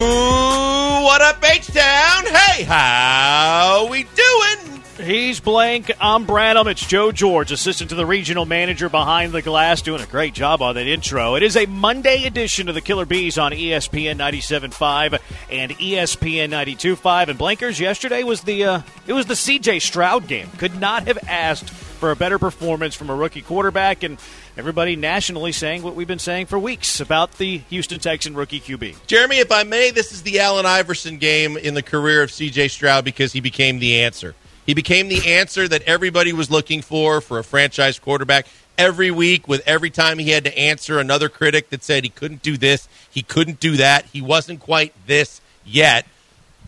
Ooh, what up, H-Town? Hey, how we doing? He's blank. I'm Branham. It's Joe George, assistant to the regional manager behind the glass, doing a great job on that intro. It is a Monday edition of the Killer Bees on ESPN 97.5 and ESPN 92.5. And Blankers, yesterday was the uh, it was the C.J. Stroud game. Could not have asked for a better performance from a rookie quarterback, and everybody nationally saying what we've been saying for weeks about the Houston Texan rookie QB. Jeremy, if I may, this is the Allen Iverson game in the career of C.J. Stroud because he became the answer. He became the answer that everybody was looking for for a franchise quarterback every week with every time he had to answer another critic that said he couldn't do this, he couldn't do that, he wasn't quite this yet.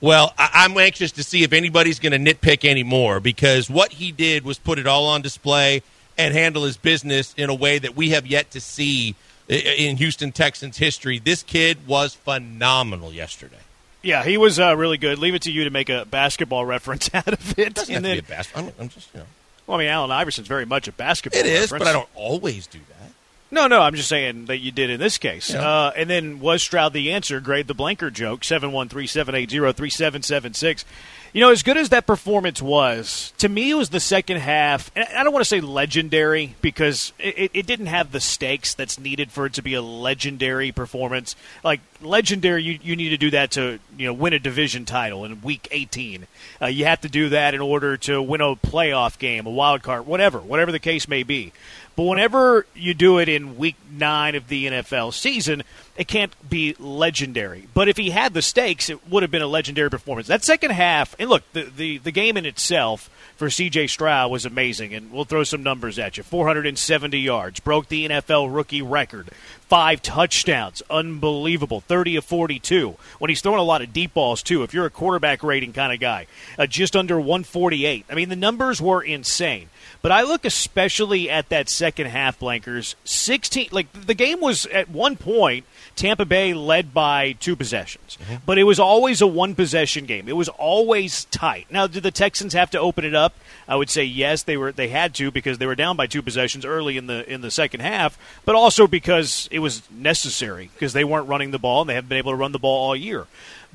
Well, I- I'm anxious to see if anybody's going to nitpick anymore because what he did was put it all on display and handle his business in a way that we have yet to see in Houston Texans history. This kid was phenomenal yesterday. Yeah, he was uh, really good. Leave it to you to make a basketball reference out of it. doesn't and have then, to be a basketball. I'm, just, you know. Well, I mean, Allen Iverson's very much a basketball. It is, reference. but I don't always do that. No, no, I'm just saying that you did in this case. Yeah. Uh, and then was Stroud the answer? Grade the blanker joke, 713 780 3776. You know, as good as that performance was, to me, it was the second half. And I don't want to say legendary because it, it didn't have the stakes that's needed for it to be a legendary performance. Like legendary, you, you need to do that to you know win a division title in week 18. Uh, you have to do that in order to win a playoff game, a wild card, whatever, whatever the case may be. But whenever you do it in week nine of the NFL season, it can't be legendary. But if he had the stakes, it would have been a legendary performance. That second half, and look, the, the, the game in itself for CJ Stroud was amazing. And we'll throw some numbers at you 470 yards, broke the NFL rookie record, five touchdowns, unbelievable, 30 of 42. When he's throwing a lot of deep balls, too, if you're a quarterback rating kind of guy, uh, just under 148. I mean, the numbers were insane. But I look especially at that second half, Blankers. 16, like the game was at one point, Tampa Bay led by two possessions. Mm-hmm. But it was always a one possession game. It was always tight. Now, did the Texans have to open it up? I would say yes, they were they had to because they were down by two possessions early in the in the second half, but also because it was necessary because they weren't running the ball and they haven't been able to run the ball all year.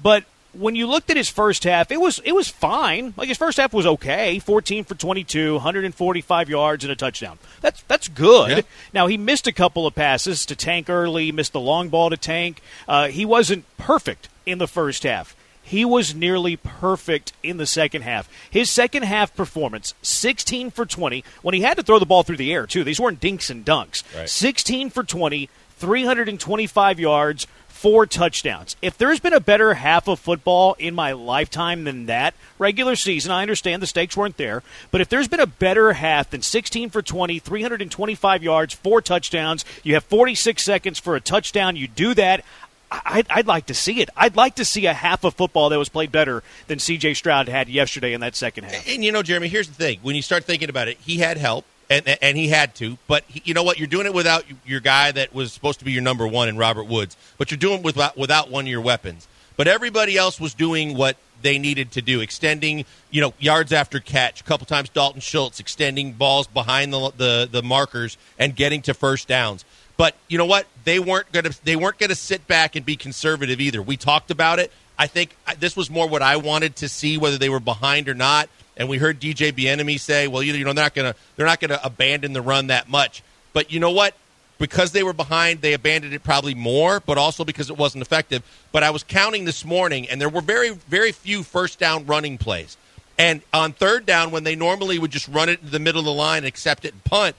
But when you looked at his first half, it was it was fine. Like his first half was okay, fourteen for twenty two, 145 yards and a touchdown. That's that's good. Yeah. Now he missed a couple of passes to Tank early, missed the long ball to Tank. Uh, he wasn't perfect in the first half. He was nearly perfect in the second half. His second half performance, 16 for 20, when he had to throw the ball through the air, too. These weren't dinks and dunks. Right. 16 for 20, 325 yards, four touchdowns. If there's been a better half of football in my lifetime than that, regular season, I understand the stakes weren't there, but if there's been a better half than 16 for 20, 325 yards, four touchdowns, you have 46 seconds for a touchdown, you do that. I'd, I'd like to see it. I'd like to see a half of football that was played better than C.J. Stroud had yesterday in that second half. And you know, Jeremy, here's the thing: when you start thinking about it, he had help, and and he had to. But he, you know what? You're doing it without your guy that was supposed to be your number one in Robert Woods. But you're doing it without without one of your weapons. But everybody else was doing what they needed to do, extending you know yards after catch. A couple times, Dalton Schultz extending balls behind the the, the markers and getting to first downs. But you know what? They weren't to they weren't to sit back and be conservative either. We talked about it. I think this was more what I wanted to see, whether they were behind or not. And we heard DJ Bienemy say, "Well, you know, they're not going to they're not going to abandon the run that much." But you know what? Because they were behind, they abandoned it probably more, but also because it wasn't effective. But I was counting this morning, and there were very very few first down running plays. And on third down, when they normally would just run it into the middle of the line, accept it, and punt,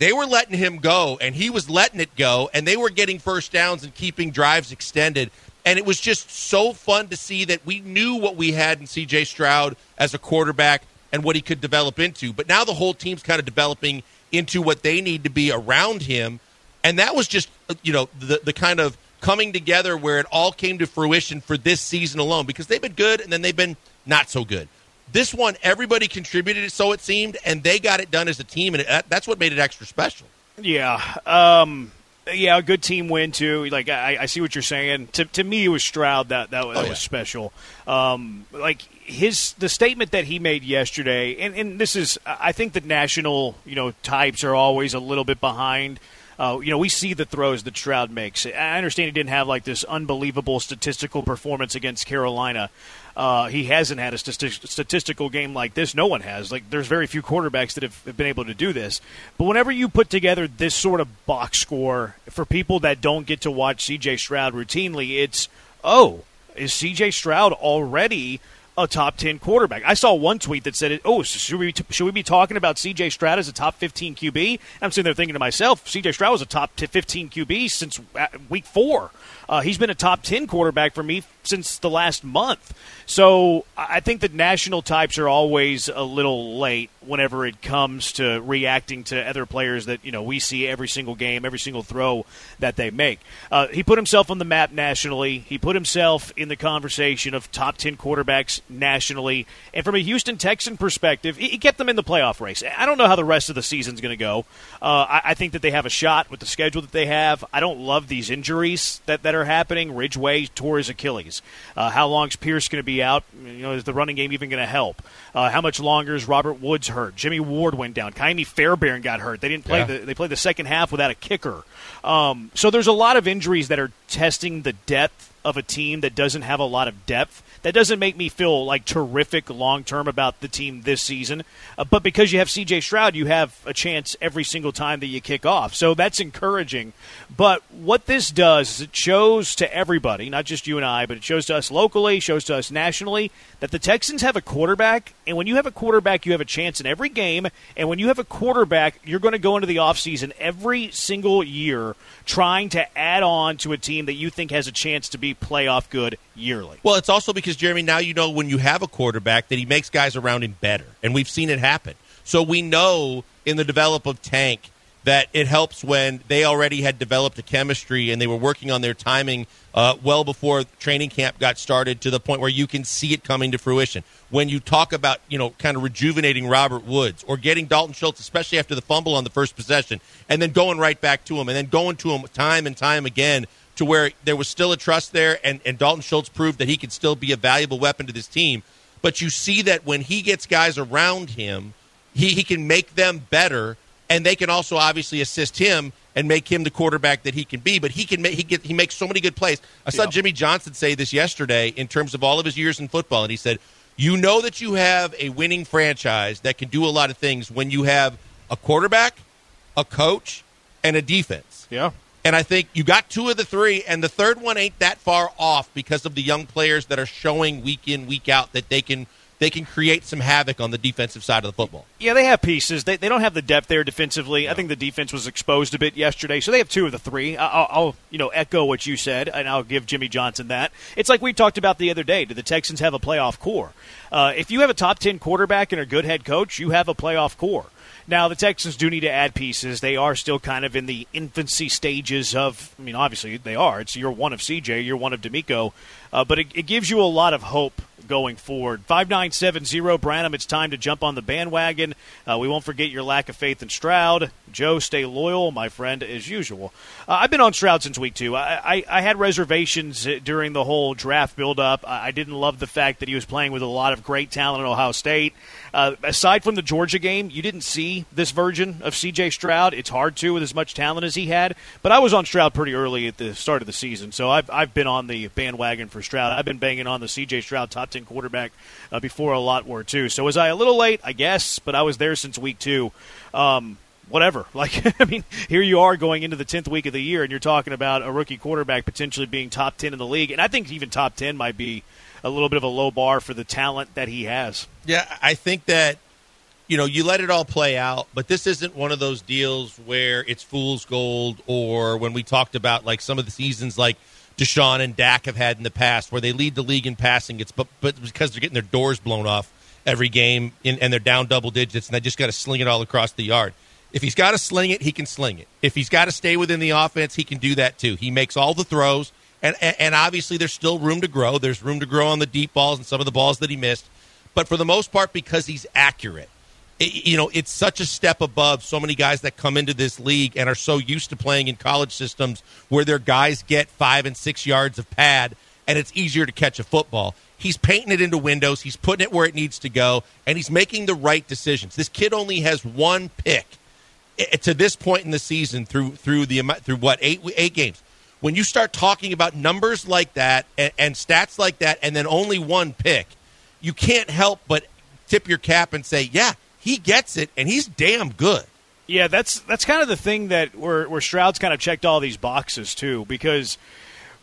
they were letting him go and he was letting it go and they were getting first downs and keeping drives extended and it was just so fun to see that we knew what we had in CJ Stroud as a quarterback and what he could develop into. But now the whole team's kind of developing into what they need to be around him. And that was just you know the the kind of coming together where it all came to fruition for this season alone. Because they've been good and then they've been not so good. This one, everybody contributed, so it seemed, and they got it done as a team, and it, that's what made it extra special. Yeah. Um, yeah, a good team win too. Like I, I see what you're saying. To, to me, it was Stroud that that, that Oh, yeah. was special. Um, like his the statement that he made yesterday, and, and this is I think the national you know types are always a little bit behind. Uh, you know, we see the throws that Stroud makes. I understand he didn't have like this unbelievable statistical performance against Carolina. Uh, he hasn't had a statistical game like this. No one has. Like, there's very few quarterbacks that have, have been able to do this. But whenever you put together this sort of box score for people that don't get to watch C.J. Stroud routinely, it's oh, is C.J. Stroud already a top 10 quarterback. I saw one tweet that said, "Oh, should we should we be talking about CJ Stroud as a top 15 QB?" I'm sitting there thinking to myself, CJ Stroud was a top 15 QB since uh, week 4. Uh, he's been a top 10 quarterback for me since the last month. So I think that national types are always a little late whenever it comes to reacting to other players that you know we see every single game, every single throw that they make. Uh, he put himself on the map nationally. He put himself in the conversation of top 10 quarterbacks nationally. And from a Houston Texan perspective, he kept them in the playoff race. I don't know how the rest of the season's going to go. Uh, I, I, think that they have a shot with the schedule that they have. I don't love these injuries that, that are happening. Ridgeway tore his Achilles. Uh, how long is Pierce going to be out? You know, is the running game even going to help? Uh, how much longer is Robert Woods hurt? Jimmy Ward went down. Ka'imi Fairbairn got hurt. They didn't play. Yeah. The, they played the second half without a kicker. Um, so there's a lot of injuries that are testing the depth of a team that doesn't have a lot of depth that doesn't make me feel like terrific long term about the team this season. Uh, but because you have CJ Stroud, you have a chance every single time that you kick off. So that's encouraging. But what this does is it shows to everybody, not just you and I, but it shows to us locally, shows to us nationally, that the Texans have a quarterback. And when you have a quarterback, you have a chance in every game. And when you have a quarterback, you're going to go into the offseason every single year trying to add on to a team that you think has a chance to be playoff good yearly. Well, it's also because, Jeremy, now you know when you have a quarterback that he makes guys around him better. And we've seen it happen. So we know in the develop of Tank that it helps when they already had developed a chemistry and they were working on their timing uh, well before training camp got started to the point where you can see it coming to fruition. When you talk about, you know, kind of rejuvenating Robert Woods or getting Dalton Schultz, especially after the fumble on the first possession, and then going right back to him and then going to him time and time again to where there was still a trust there and, and Dalton Schultz proved that he could still be a valuable weapon to this team. But you see that when he gets guys around him, he, he can make them better and they can also obviously assist him and make him the quarterback that he can be. But he can make he get he makes so many good plays. I saw yeah. Jimmy Johnson say this yesterday in terms of all of his years in football, and he said, "You know that you have a winning franchise that can do a lot of things when you have a quarterback, a coach, and a defense." Yeah. And I think you got two of the three, and the third one ain't that far off because of the young players that are showing week in, week out that they can they can create some havoc on the defensive side of the football. Yeah, they have pieces. They, they don't have the depth there defensively. No. I think the defense was exposed a bit yesterday, so they have two of the three. I'll, I'll, you know echo what you said, and I'll give Jimmy Johnson that. It's like we talked about the other day. Do the Texans have a playoff core? Uh, if you have a top ten quarterback and a good head coach, you have a playoff core. Now, the Texans do need to add pieces. They are still kind of in the infancy stages of, I mean, obviously they are. It's you're one of CJ, you're one of DeMeco. Uh, but it, it gives you a lot of hope going forward. 5970 Branham, it's time to jump on the bandwagon. Uh, we won't forget your lack of faith in Stroud. Joe, stay loyal, my friend, as usual. Uh, I've been on Stroud since week two. I, I, I had reservations during the whole draft buildup. I, I didn't love the fact that he was playing with a lot of great talent at Ohio State. Uh, aside from the Georgia game, you didn't see this version of C.J. Stroud. It's hard to with as much talent as he had. But I was on Stroud pretty early at the start of the season, so I've, I've been on the bandwagon for Stroud. I've been banging on the C.J. Stroud top 10 quarterback uh, before a lot were, too. So was I a little late? I guess, but I was there since week two. Um, whatever. Like, I mean, here you are going into the 10th week of the year, and you're talking about a rookie quarterback potentially being top 10 in the league. And I think even top 10 might be a little bit of a low bar for the talent that he has. Yeah, I think that you know you let it all play out, but this isn't one of those deals where it's fool's gold, or when we talked about like some of the seasons like Deshaun and Dak have had in the past, where they lead the league in passing. It's but but because they're getting their doors blown off every game and they're down double digits, and they just got to sling it all across the yard. If he's got to sling it, he can sling it. If he's got to stay within the offense, he can do that too. He makes all the throws and, and obviously there's still room to grow. There's room to grow on the deep balls and some of the balls that he missed, but for the most part, because he's accurate, it, you know, it's such a step above so many guys that come into this league and are so used to playing in college systems where their guys get five and six yards of pad, and it's easier to catch a football. He's painting it into windows. He's putting it where it needs to go, and he's making the right decisions. This kid only has one pick eh, to this point in the season through through the through what eight eight games. When you start talking about numbers like that and, and stats like that, and then only one pick, you can't help but tip your cap and say, "Yeah, he gets it, and he's damn good." Yeah, that's that's kind of the thing that where, where Stroud's kind of checked all these boxes too, because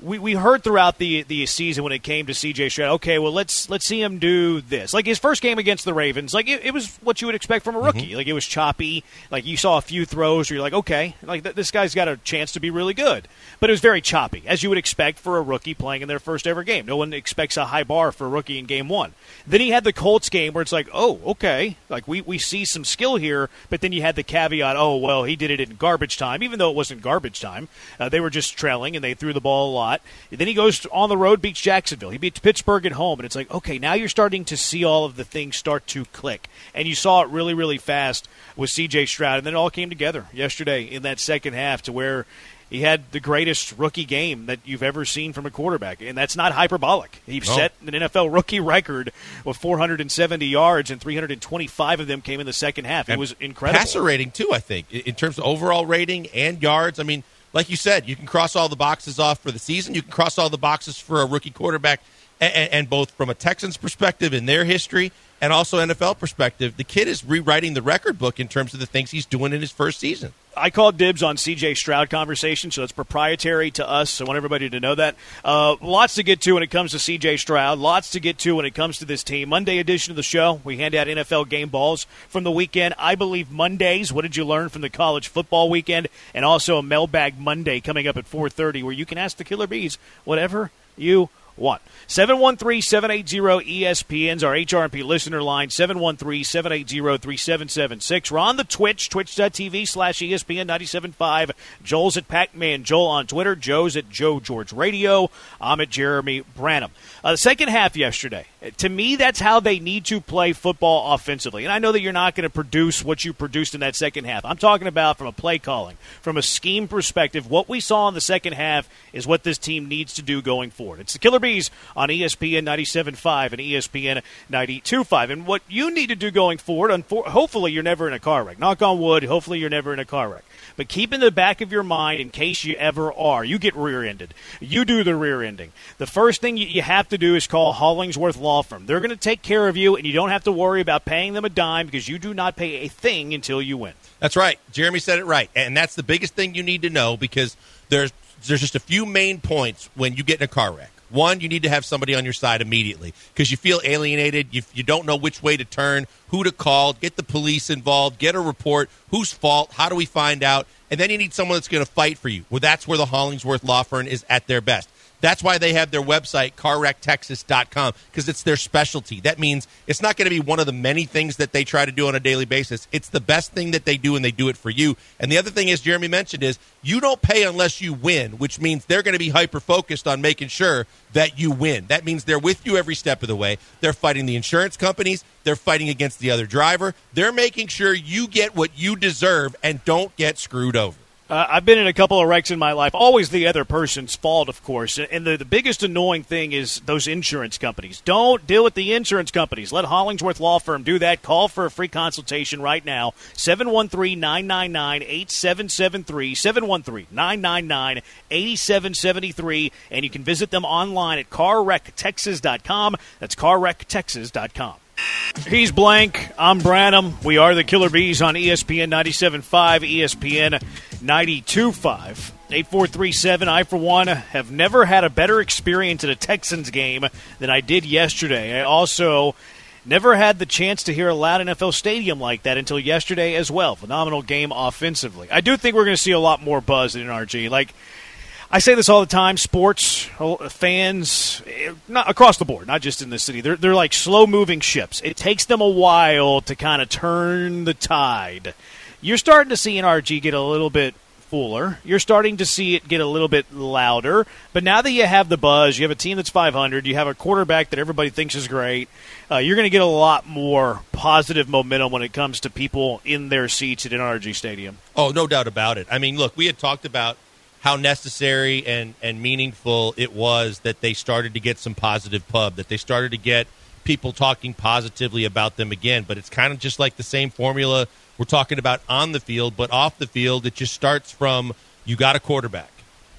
we, we heard throughout the the season when it came to CJ Stroud, okay, well let's let's see him do this. Like his first game against the Ravens, like it, it was what you would expect from a rookie. Mm-hmm. Like it was choppy. Like you saw a few throws where you're like, okay, like th- this guy's got a chance to be really good. But it was very choppy, as you would expect for a rookie playing in their first ever game. No one expects a high bar for a rookie in game one. Then he had the Colts game where it's like, oh, okay, like we, we see some skill here, but then you had the caveat, oh, well, he did it in garbage time, even though it wasn't garbage time. Uh, they were just trailing and they threw the ball a lot lot. Then he goes on the road, beats Jacksonville. He beats Pittsburgh at home, and it's like, okay, now you're starting to see all of the things start to click, and you saw it really, really fast with C.J. Stroud, and then it all came together yesterday in that second half to where he had the greatest rookie game that you've ever seen from a quarterback, and that's not hyperbolic. He set an NFL rookie record with 470 yards, and 325 of them came in the second half. It was incredible. Passer rating too, I think, in terms of overall rating and yards. I mean, like you said, you can cross all the boxes off for the season. You can cross all the boxes for a rookie quarterback, and, and, both from a Texans perspective in their history and also NFL perspective, the kid is rewriting the record book in terms of the things he's doing in his first season. I called dibs on CJ Stroud conversation, so it's proprietary to us. So I want everybody to know that. Uh, lots to get to when it comes to CJ Stroud. Lots to get to when it comes to this team. Monday edition of the show, we hand out NFL game balls from the weekend. I believe Mondays. What did you learn from the college football weekend? And also a mailbag Monday coming up at 4:30, where you can ask the Killer Bees whatever you want. 713-780-ESPN's our HRP listener line, 713-780-3776. We're on the Twitch, twitch.tv slash ESPN 97.5. Joel's at Pac-Man Joel on Twitter. Joe's at Joe George Radio. I'm at Jeremy Branham. Uh, the second half yesterday, to me, that's how they need to play football offensively. And I know that you're not going to produce what you produced in that second half. I'm talking about from a play calling, from a scheme perspective. What we saw in the second half is what this team needs to do going forward. It's the Killer Bees on ESPN 97.5 and ESPN 92.5. And what you need to do going forward, hopefully you're never in a car wreck. Knock on wood, hopefully you're never in a car wreck. But keep in the back of your mind, in case you ever are, you get rear ended. You do the rear ending. The first thing you have to do is call Hollingsworth Law Firm. They're going to take care of you, and you don't have to worry about paying them a dime because you do not pay a thing until you win. That's right. Jeremy said it right. And that's the biggest thing you need to know because there's there's just a few main points when you get in a car wreck. One, you need to have somebody on your side immediately because you feel alienated. You, you don't know which way to turn, who to call, get the police involved, get a report, whose fault, how do we find out? And then you need someone that's going to fight for you. Well, that's where the Hollingsworth Law Firm is at their best. That's why they have their website, carwrecktexas.com, because it's their specialty. That means it's not going to be one of the many things that they try to do on a daily basis. It's the best thing that they do, and they do it for you. And the other thing, as Jeremy mentioned, is you don't pay unless you win, which means they're going to be hyper focused on making sure that you win. That means they're with you every step of the way. They're fighting the insurance companies, they're fighting against the other driver. They're making sure you get what you deserve and don't get screwed over. Uh, I've been in a couple of wrecks in my life. Always the other person's fault, of course. And the, the biggest annoying thing is those insurance companies. Don't deal with the insurance companies. Let Hollingsworth Law Firm do that. Call for a free consultation right now. 713 999 8773. 713 999 8773. And you can visit them online at carwrecktexas.com. That's carwrecktexas.com. He's blank. I'm Branham. We are the Killer Bees on ESPN 97.5, ESPN 92.5. 8437, I for one have never had a better experience at a Texans game than I did yesterday. I also never had the chance to hear a loud NFL stadium like that until yesterday as well. Phenomenal game offensively. I do think we're going to see a lot more buzz in NRG. Like, I say this all the time. Sports uh, fans, eh, not across the board, not just in the city, they're they're like slow moving ships. It takes them a while to kind of turn the tide. You're starting to see NRG get a little bit fuller. You're starting to see it get a little bit louder. But now that you have the buzz, you have a team that's 500, you have a quarterback that everybody thinks is great. Uh, you're going to get a lot more positive momentum when it comes to people in their seats at NRG Stadium. Oh, no doubt about it. I mean, look, we had talked about how necessary and, and meaningful it was that they started to get some positive pub, that they started to get people talking positively about them again. But it's kind of just like the same formula We're talking about on the field, but off the field, it just starts from you got a quarterback,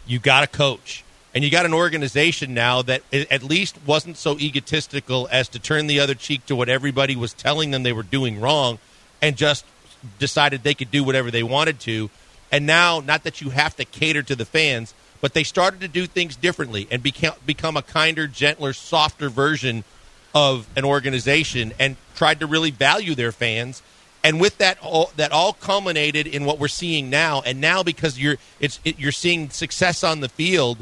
you got a coach, and you got an organization now that at least wasn't so egotistical as to turn the other cheek to what everybody was telling them they were doing wrong and just decided they could do whatever they wanted to. And now, not that you have to cater to the fans, but they started to do things differently and become, become a kinder, gentler, softer version of an organization and tried to really value their fans. And with that, all, that all culminated in what we're seeing now. And now, because you're it's it, you're seeing success on the field,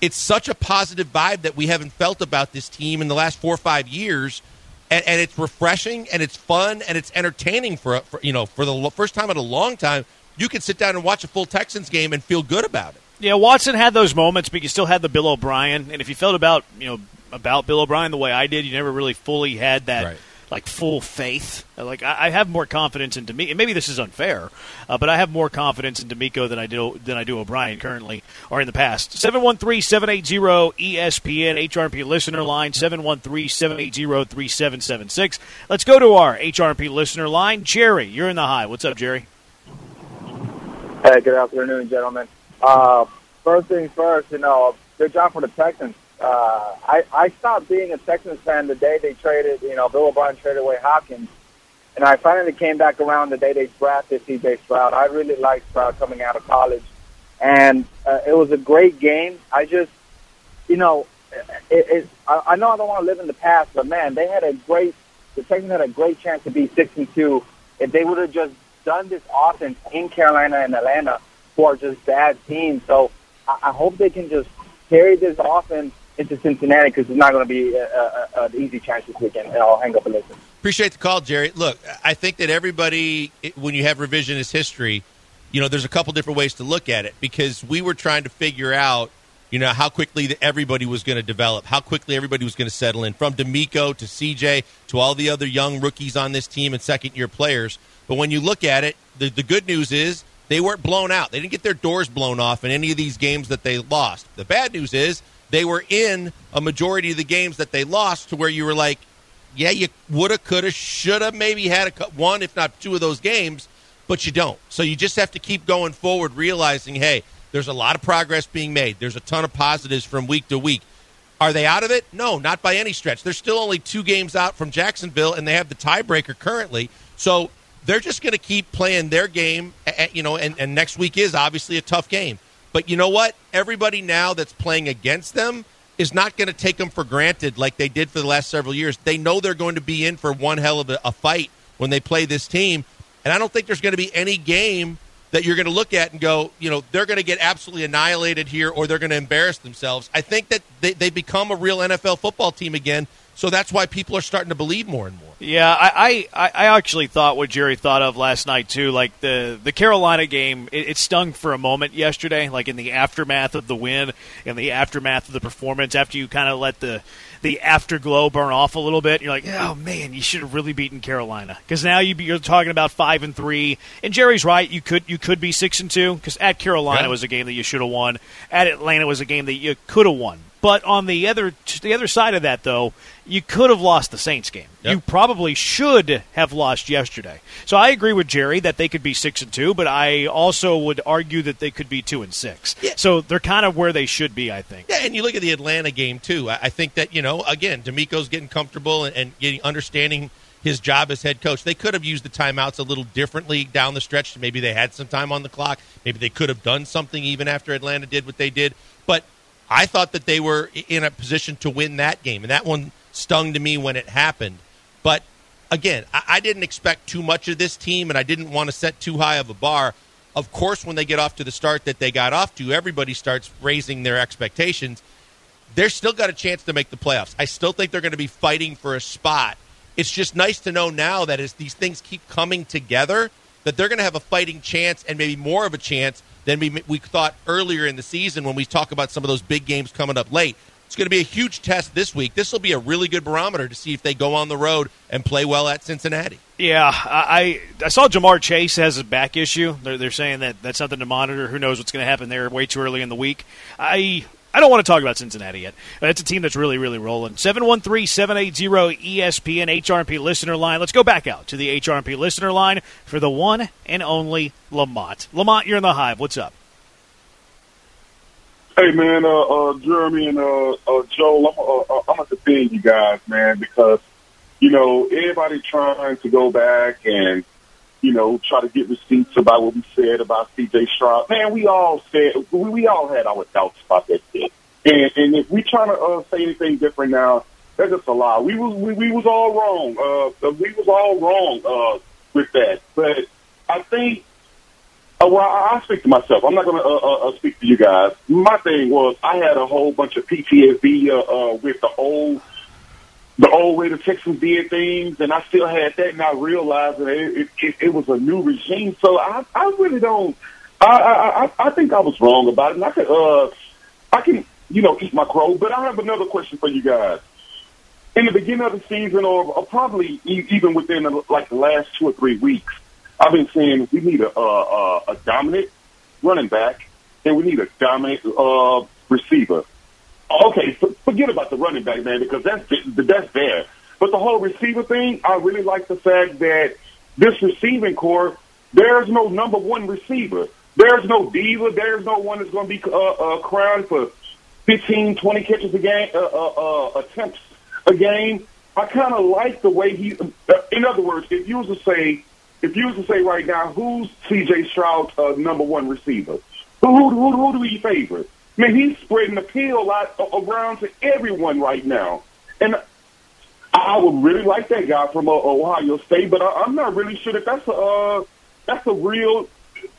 it's such a positive vibe that we haven't felt about this team in the last four or five years. And, and it's refreshing and it's fun and it's entertaining for, for you know for the first time in a long time. You can sit down and watch a full Texans game and feel good about it. Yeah, Watson had those moments, but you still had the Bill O'Brien. And if you felt about you know about Bill O'Brien the way I did, you never really fully had that. Right like full faith. Like I, have more confidence in DeMeco. Maybe this is unfair, uh, but I have more confidence in DeMeco than I do than I do O'Brien currently or in the past. 713-780 ESPN HRP listener line 713-780-3776. Let's go to our HRP listener line. Jerry, you're in the high. What's up, Jerry? Hey, good afternoon, gentlemen. Uh, first things first, you know, good job for the Texans. Uh, I, I stopped being a Texans fan the day they traded, you know, Bill O'Brien traded away Hopkins. And I finally came back around the day they drafted C.J. Stroud. I really liked Stroud coming out of college. And uh, it was a great game. I just, you know, it, it, I, I know I don't want to live in the past, but man, they had a great, the Texans had a great chance to be 6 and 2 if they would have just done this offense in Carolina and Atlanta who are just bad teams. So I, I hope they can just carry this offense into Cincinnati because it's not going to be an easy chance this weekend. And I'll hang up and listen. Appreciate the call, Jerry. Look, I think that everybody, when you have revisionist history, you know, there's a couple different ways to look at it because we were trying to figure out, you know, how quickly everybody was going to develop, how quickly everybody was going to settle in, from DeMeco to CJ to all the other young rookies on this team and second year players. But when you look at it, the, the good news is they weren't blown out. They didn't get their doors blown off in any of these games that they lost. The bad news is they were in a majority of the games that they lost to where you were like, yeah, you woulda, coulda, shoulda, maybe had a one, if not two of those games, but you don't. So you just have to keep going forward, realizing, hey, there's a lot of progress being made. There's a ton of positives from week to week. Are they out of it? No, not by any stretch. They're still only two games out from Jacksonville, and they have the tiebreaker currently. So they're just going to keep playing their game, you know, and, and next week is obviously a tough game. But you know what? Everybody now that's playing against them is not going to take them for granted like they did for the last several years. They know they're going to be in for one hell of a, a fight when they play this team. And I don't think there's going to be any game that you're going to look at and go, you know, they're going to get absolutely annihilated here or they're going to embarrass themselves. I think that they, they become a real NFL football team again so that's why people are starting to believe more and more. Yeah, I, I, I actually thought what Jerry thought of last night too. Like the the Carolina game, it, it, stung for a moment yesterday. Like in the aftermath of the win, in the aftermath of the performance, after you kind of let the the afterglow burn off a little bit, you're like, oh man, you should have really beaten Carolina because now you, you're talking about five and three. And Jerry's right, you could you could be six and two because at Carolina yeah. was a game that you should have won. At Atlanta was a game that you could have won. But on the other the other side of that, though, you could have lost the Saints game. Yep. You probably should have lost yesterday. So I agree with Jerry that they could be six and two, but I also would argue that they could be two and six. Yeah. So they're kind of where they should be, I think. Yeah, and you look at the Atlanta game too. I think that you know, again, DeMeco's getting comfortable and, and getting understanding his job as head coach. They could have used the timeouts a little differently down the stretch. Maybe they had some time on the clock. Maybe they could have done something even after Atlanta did what they did. But I thought that they were in a position to win that game, and that one stung to me when it happened. But again, I, didn't expect too much of this team, and I didn't want to set too high of a bar. Of course, when they get off to the start that they got off to, everybody starts raising their expectations. They're still got a chance to make the playoffs. I still think they're going to be fighting for a spot. It's just nice to know now that as these things keep coming together, that they're going to have a fighting chance and maybe more of a chance than we, we thought earlier in the season when we talk about some of those big games coming up late. It's going to be a huge test this week. This will be a really good barometer to see if they go on the road and play well at Cincinnati. Yeah, I I saw Ja'Marr Chase has a back issue. They're, they're saying that that's something to monitor. Who knows what's going to happen there way too early in the week. I I don't want to talk about Cincinnati yet. It's a team that's really, really rolling. 713 780 ESPN HRP listener line. Let's go back out to the HRP listener line for the one and only Lamont. Lamont, you're in the hive. What's up? Hey man, uh, uh, Jeremy and uh, uh, Joel, I'm, uh, uh I'm gonna defend you guys, man, because you know everybody trying to go back and you know try to get receipts about what we said about C.J. Stroud. Man, we all said we, we all had our doubts about that kid, and, and if we trying to uh, say anything different now, that's just a lie. We was we, we was all wrong. Uh, we was all wrong uh, with that, but I think uh, well, I, speak to myself. I'm not going to uh, uh, uh, speak to you guys. My thing was I had a whole bunch of PTSD uh, uh, with the old, the old way the Texans did things, and I still had that, and I realized that it, it, it was a new regime. So I, I really don't. I, I, I think I was wrong about it. And I could, uh, I can, you know, eat my crow. But I have another question for you guys. In the beginning of the season, or, or probably even within the, like the last two or three weeks I've been saying we need a, a, a dominant running back and we need a dominant uh, receiver. Okay, forget about the running back, man, because that's that's there. But the whole receiver thing, I really like the fact that this receiving corps, there's no number one receiver. There's no diva. There's no one that's going to be uh, uh, crowned for 15, 20 catches a game, uh, uh, uh, attempts a game. I kind of like the way he. In other words, if you was to say if you was to say right now, who's C.J. Stroud's uh, number one receiver? Who, who, who, do we favor? I mean, he's spreading the pill out around to everyone right now, and I would really like that guy from uh, Ohio State, but I, I'm not really sure that that's a uh, that's a real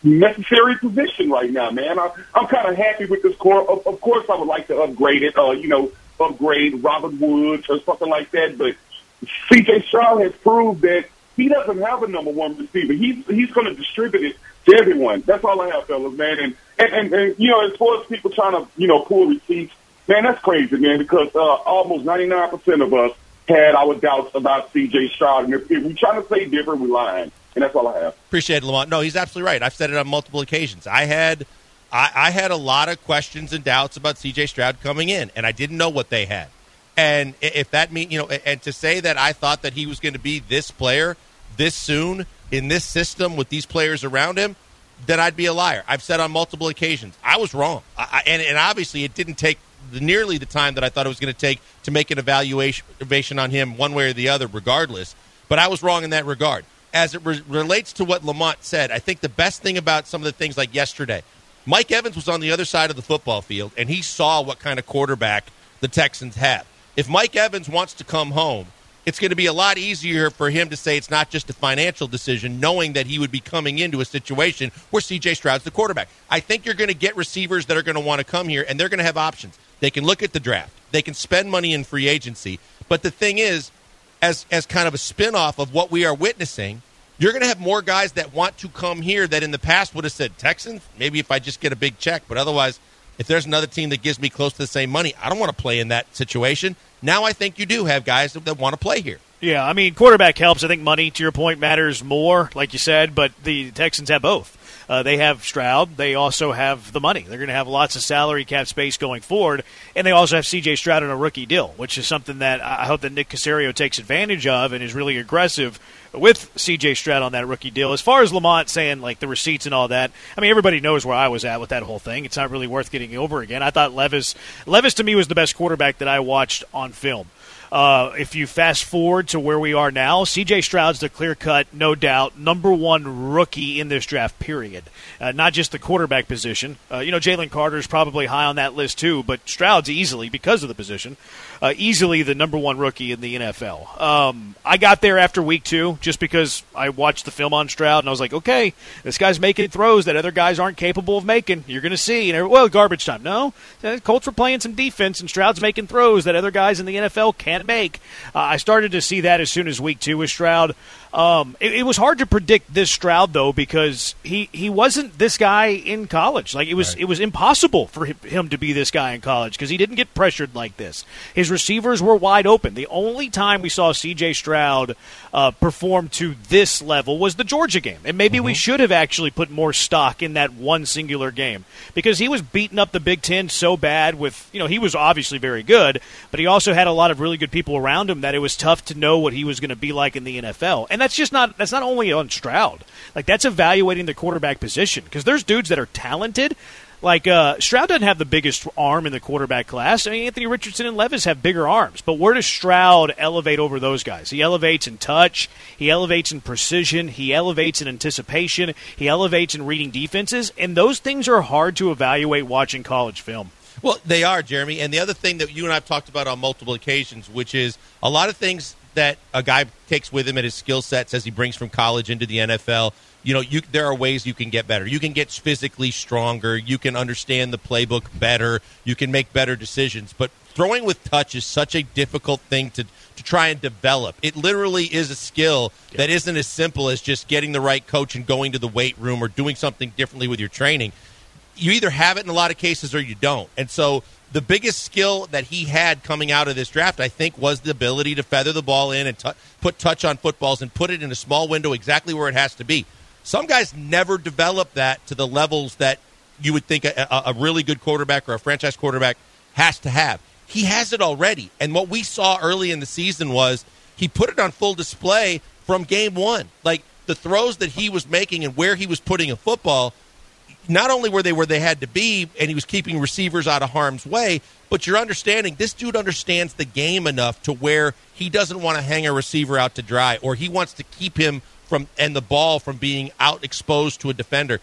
necessary position right now, man. I, I'm kind of happy with this corps. Of, of course, I would like to upgrade it. Uh, you know, upgrade Robert Woods or something like that. But C.J. Stroud has proved that he doesn't have a number one receiver. He's he's going to distribute it to everyone. That's all I have, fellas, man. And and, and, and you know, as far as people trying to you know pull receipts, man, that's crazy, man. Because uh, almost ninety nine percent of us had our doubts about C.J. Stroud, and if, if we trying to say different, we're lying. And that's all I have. Appreciate it, Lamont. No, he's absolutely right. I've said it on multiple occasions. I had. I, I had a lot of questions and doubts about C.J. Stroud coming in, and I didn't know what they had. And if that mean you know, and to say that I thought that he was going to be this player this soon in this system with these players around him, then I'd be a liar. I've said on multiple occasions I was wrong, I, and, and obviously it didn't take the, nearly the time that I thought it was going to take to make an evaluation on him one way or the other, regardless. But I was wrong in that regard. As it re- relates to what Lamont said, I think the best thing about some of the things like yesterday, Mike Evans was on the other side of the football field, and he saw what kind of quarterback the Texans have. If Mike Evans wants to come home it's going to be a lot easier for him to say it's not just a financial decision, knowing that he would be coming into a situation where CJ Stroud's the quarterback. I think you're going to get receivers that are going to want to come here, and they're going to have options. They can look at the draft, they can spend money in free agency. But the thing is, as as kind of a spinoff of what we are witnessing, you're going to have more guys that want to come here that in the past would have said Texans. Maybe if I just get a big check, but otherwise, if there's another team that gives me close to the same money, I don't want to play in that situation. Now I think you do have guys that, that want to play here. Yeah, I mean, quarterback helps. I think money, to your point, matters more, like you said, but the Texans have both. Uh, they have Stroud. They also have the money. They're going to have lots of salary cap space going forward, and they also have C.J. Stroud on a rookie deal, which is something that I hope that Nick Caserio takes advantage of and is really aggressive with C.J. Stroud on that rookie deal. As far as Lamont saying like the receipts and all that, I mean everybody knows where I was at with that whole thing. It's not really worth getting over again. I thought Levis Levis to me was the best quarterback that I watched on film. Uh, if you fast forward to where we are now, C.J. Stroud's the clear cut, no doubt, number one rookie in this draft, period. Uh, not just the quarterback position. Uh, you know, Jalen Carter's probably high on that list too, but Stroud's easily, because of the position, uh, easily the number one rookie in the NFL. Um, I got there after week two just because I watched the film on Stroud and I was like, okay, this guy's making throws that other guys aren't capable of making. You're going to see. And well, garbage time. No, Colts were playing some defense and Stroud's making throws that other guys in the NFL can't make. Uh, I started to see that as soon as week two with Stroud. Um, it, it, was hard to predict this Stroud though because he, he wasn't this guy in college. Like it was right. it was impossible for him to be this guy in college because he didn't get pressured like this. His receivers were wide open. The only time we saw C.J. Stroud uh, perform to this level was the Georgia game, and maybe mm-hmm. we should have actually put more stock in that one singular game because he was beating up the Big Ten so bad. With you know he was obviously very good, but he also had a lot of really good people around him that it was tough to know what he was going to be like in the NFL. And and that's just not that's not only on Stroud. Like that's evaluating the quarterback position because there's dudes that are talented. Like uh, Stroud doesn't have the biggest arm in the quarterback class. I mean, Anthony Richardson and Levis have bigger arms, but where does Stroud elevate over those guys? He elevates in touch, he elevates in precision, he elevates in anticipation, he elevates in reading defenses, and those things are hard to evaluate watching college film. Well, they are, Jeremy. And the other thing that you and I have talked about on multiple occasions, which is a lot of things that a guy takes with him at his skill sets as he brings from college into the NFL. You know, you, there are ways you can get better. You can get physically stronger. You can understand the playbook better. You can make better decisions. But throwing with touch is such a difficult thing to to try and develop. It literally is a skill that isn't as simple as just getting the right coach and going to the weight room or doing something differently with your training. You either have it in a lot of cases or you don't. And so the biggest skill that he had coming out of this draft, I think, was the ability to feather the ball in and t- put touch on footballs and put it in a small window exactly where it has to be. Some guys never develop that to the levels that you would think a, a really good quarterback or a franchise quarterback has to have. He has it already. And what we saw early in the season was he put it on full display from game one. Like the throws that he was making and where he was putting a football – not only were they where they had to be and he was keeping receivers out of harm's way, but you're understanding this dude understands the game enough to where he doesn't want to hang a receiver out to dry or he wants to keep him from and the ball from being out exposed to a defender.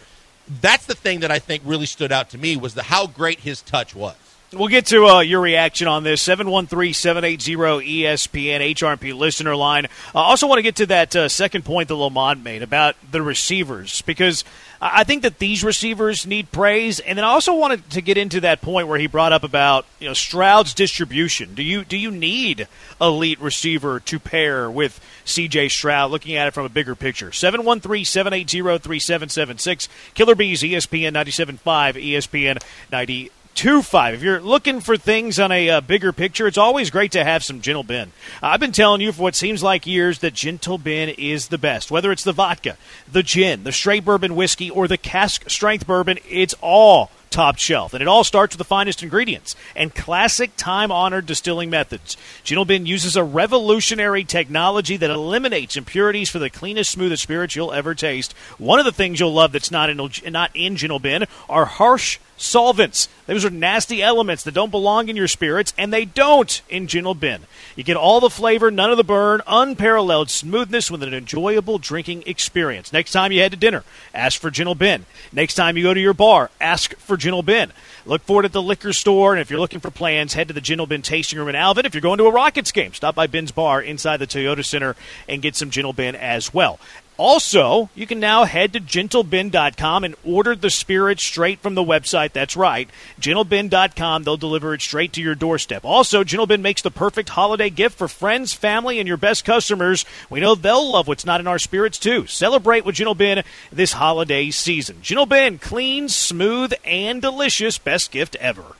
That's the thing that I think really stood out to me was the how great his touch was. We'll get to uh, your reaction on this. 713 780 ESPN, HRP listener line. I also want to get to that uh, second point that Lamont made about the receivers because I think that these receivers need praise. And then I also wanted to get into that point where he brought up about you know Stroud's distribution. Do you do you need elite receiver to pair with C.J. Stroud? Looking at it from a bigger picture. 713 780 3776. Killer Bees, ESPN 97.5, ESPN 90 two five. If you're looking for things on a uh, bigger picture, it's always great to have some Gentle. Uh, I've been telling you for what seems like years that Gentle Ben is the best. Whether it's the vodka, the gin, the straight bourbon whiskey, or the cask strength bourbon, it's all top shelf. And it all starts with the finest ingredients and classic time honored distilling methods. Gentle Ben uses a revolutionary technology that eliminates impurities for the cleanest, smoothest spirits you'll ever taste. One of the things you'll love that's not in, not in Gentle Ben are harsh solvents. Those are nasty elements that don't belong in your spirits, and they don't in Gentle Ben. You get all the flavor, none of the burn, unparalleled smoothness with an enjoyable drinking experience. Next time you head to dinner, ask for Gentle Ben. Next time you go to your bar, ask for Gentle Ben. Look for it at the liquor store, and if you're looking for plans, head to the Gentle Ben tasting room in Alvin. If you're going to a Rockets game, stop by Ben's Bar inside the Toyota Center and get some Gentle Ben as well. Also, you can now head to gentleben.com and order the spirit straight from the website. That's right, gentleben.com. They'll deliver it straight to your doorstep. Also, Gentle Ben makes the perfect holiday gift for friends, family, and your best customers. We know they'll love what's not in our spirits, too. Celebrate with Gentle Ben this holiday season. Gentle Ben, clean, smooth, and delicious. Best gift ever.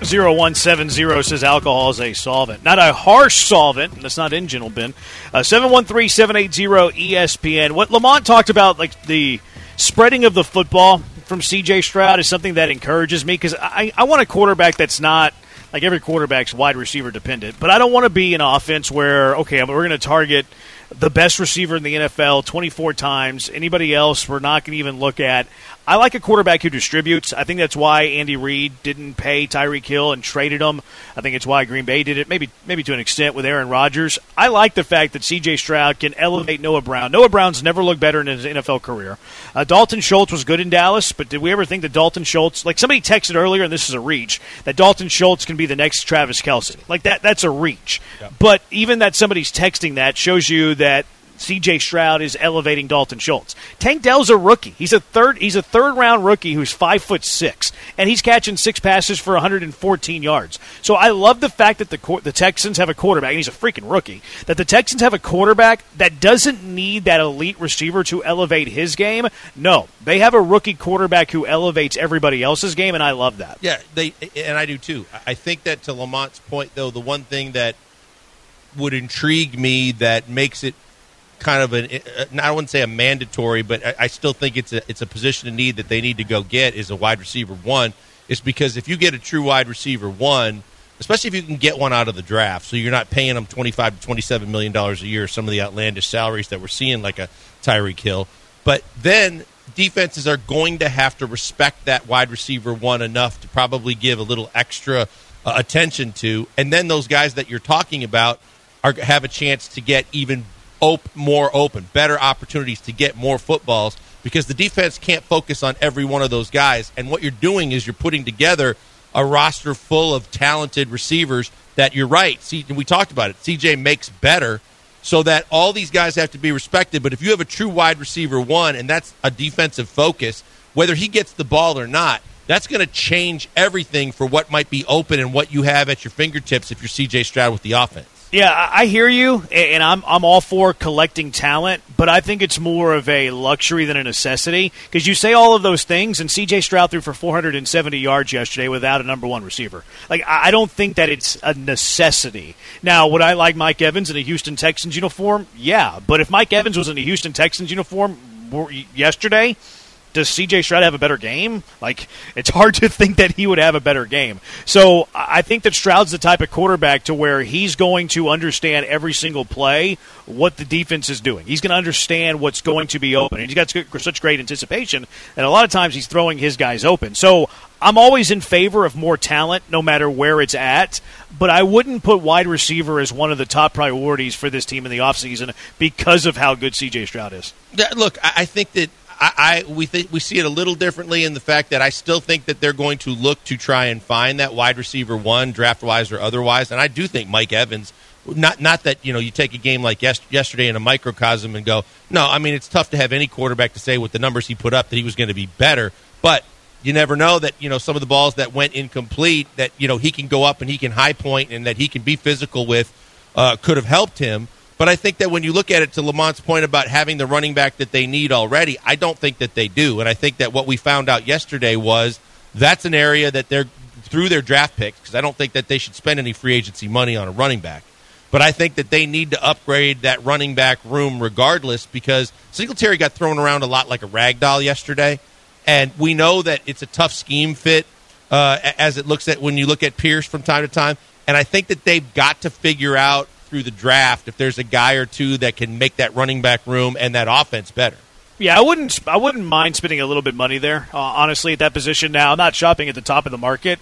0170 says alcohol is a solvent. Not a harsh solvent. That's not in Gentle Ben. Uh, 713 780 ESPN. What Lamont talked about, like the spreading of the football from CJ Stroud, is something that encourages me because I, I want a quarterback that's not like every quarterback's wide receiver dependent. But I don't want to be an offense where, okay, we're going to target the best receiver in the NFL 24 times. Anybody else, we're not going to even look at. I like a quarterback who distributes. I think that's why Andy Reid didn't pay Tyreek Hill and traded him. I think it's why Green Bay did it, maybe maybe to an extent with Aaron Rodgers. I like the fact that C.J. Stroud can elevate Noah Brown. Noah Brown's never looked better in his NFL career. Uh, Dalton Schultz was good in Dallas, but did we ever think that Dalton Schultz, like somebody texted earlier, and this is a reach, that Dalton Schultz can be the next Travis Kelce? Like that, that's a reach. Yeah. But even that somebody's texting that shows you that C.J. Stroud is elevating Dalton Schultz. Tank Dell's a rookie. He's a third. He's a third round rookie who's five foot six, and he's catching six passes for 114 yards. So I love the fact that the the Texans have a quarterback, and he's a freaking rookie. That the Texans have a quarterback that doesn't need that elite receiver to elevate his game. No, they have a rookie quarterback who elevates everybody else's game, and I love that. Yeah, they and I do too. I think that to Lamont's point, though, the one thing that would intrigue me that makes it kind of an I wouldn't say a mandatory, but I, still think it's a it's a position of need that they need to go get is a wide receiver one. Is because if you get a true wide receiver one, especially if you can get one out of the draft, so you're not paying them twenty five to twenty seven million dollars a year, some of the outlandish salaries that we're seeing, like a Tyreek Hill. But then defenses are going to have to respect that wide receiver one enough to probably give a little extra uh, attention to, and then those guys that you're talking about are have a chance to get even op- more open, better opportunities to get more footballs because the defense can't focus on every one of those guys. And what you're doing is you're putting together a roster full of talented receivers that you're right. See, we talked about it. CJ makes better so that all these guys have to be respected. But if you have a true wide receiver one and that's a defensive focus, whether he gets the ball or not, that's going to change everything for what might be open and what you have at your fingertips if you're CJ Stroud with the offense. Yeah, I hear you, and I'm I'm all for collecting talent, but I think it's more of a luxury than a necessity because you say all of those things, and C.J. Stroud threw for 470 yards yesterday without a number one receiver. Like I don't think that it's a necessity. Now, would I like Mike Evans in a Houston Texans uniform? Yeah, but if Mike Evans was in a Houston Texans uniform yesterday, does CJ Stroud have a better game? Like, it's hard to think that he would have a better game. So I think that Stroud's the type of quarterback to where he's going to understand every single play what the defense is doing. He's going to understand what's going to be open. And he's got such great anticipation and a lot of times he's throwing his guys open. So I'm always in favor of more talent, no matter where it's at. But I wouldn't put wide receiver as one of the top priorities for this team in the offseason because of how good CJ Stroud is. Look, I think that I, I we think we see it a little differently in the fact that I still think that they're going to look to try and find that wide receiver one, draft wise or otherwise, and I do think Mike Evans. Not not that you know you take a game like yes, yesterday in a microcosm and go no. I mean it's tough to have any quarterback to say with the numbers he put up that he was going to be better, but you never know that you know some of the balls that went incomplete that you know he can go up and he can high point and that he can be physical with uh, could have helped him. But I think that when you look at it to Lamont's point about having the running back that they need already, I don't think that they do. And I think that what we found out yesterday was that's an area that they're through their draft picks because I don't think that they should spend any free agency money on a running back. But I think that they need to upgrade that running back room regardless because Singletary got thrown around a lot like a rag doll yesterday. And we know that it's a tough scheme fit uh, as it looks at when you look at Pierce from time to time. And I think that they've got to figure out through the draft if there's a guy or two that can make that running back room and that offense better. Yeah, I wouldn't. I wouldn't mind spending a little bit money there. Uh, honestly, at that position now, I'm not shopping at the top of the market,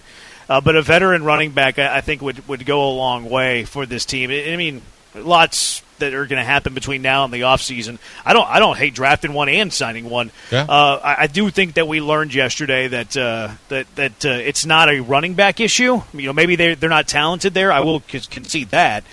uh, but a veteran running back, I, I, think, would would go a long way for this team. I, I mean, lots that are going to happen between now and the offseason. I don't I don't hate drafting one and signing one. Yeah. Uh, I, I, do think that we learned yesterday that uh, that that uh, it's not a running back issue. You know, maybe they they're not talented there. I will concede that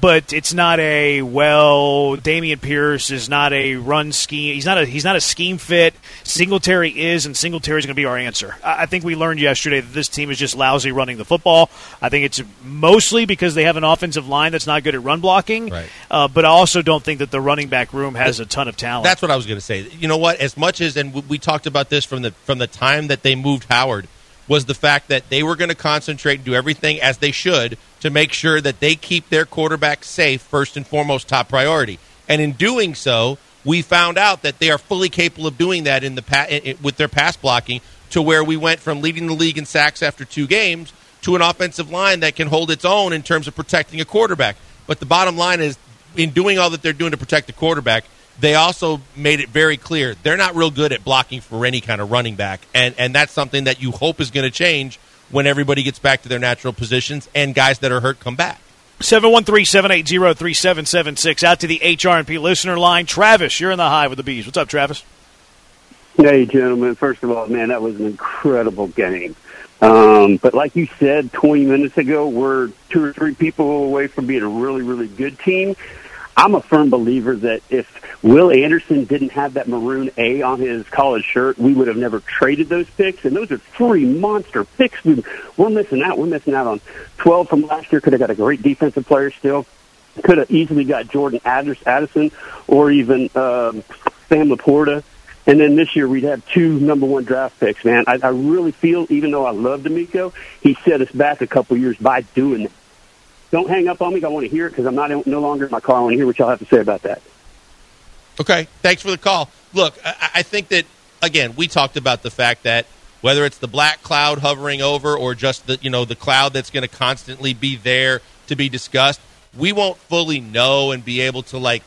but it's not a well. Dameon Pierce is not a run scheme. He's not a he's not a scheme fit. Singletary is, and Singletary is going to be our answer. I think we learned yesterday that this team is just lousy running the football. I think it's mostly because they have an offensive line that's not good at run blocking. Right. Uh, but I also don't think that the running back room has a ton of talent. That's what I was going to say. You know what? As much as and we talked about this from the from the time that they moved Howard was the fact that they were going to concentrate and do everything as they should to make sure that they keep their quarterback safe first and foremost top priority. And in doing so, we found out that they are fully capable of doing that in the pa- with their pass blocking to where we went from leading the league in sacks after two games to an offensive line that can hold its own in terms of protecting a quarterback. But the bottom line is in doing all that they're doing to protect the quarterback, they also made it very clear they're not real good at blocking for any kind of running back, and and that's something that you hope is going to change when everybody gets back to their natural positions and guys that are hurt come back. 713-780-3776 out to the HRP listener line. Travis, you're in the high with the bees. What's up, Travis? Hey, gentlemen. First of all, man, that was an incredible game. Um, but like you said 20 minutes ago, we're two or three people away from being a really, really good team. I'm a firm believer that if Will Anderson didn't have that maroon A on his college shirt, we would have never traded those picks. And those are three monster picks. We, we're missing out. We're missing out on 12 from last year. Could have got a great defensive player still. Could have easily got Jordan Addison or even um, Sam Laporta. And then this year we'd have two number one draft picks, man. I, I really feel, even though I love DeMeco, he set us back a couple years by doing that. Don't hang up on me. I want to hear it because I'm not no longer in my car. I want to hear what y'all have to say about that. Okay, thanks for the call. Look, I, I think that again we talked about the fact that whether it's the black cloud hovering over or just the you know the cloud that's going to constantly be there to be discussed, we won't fully know and be able to like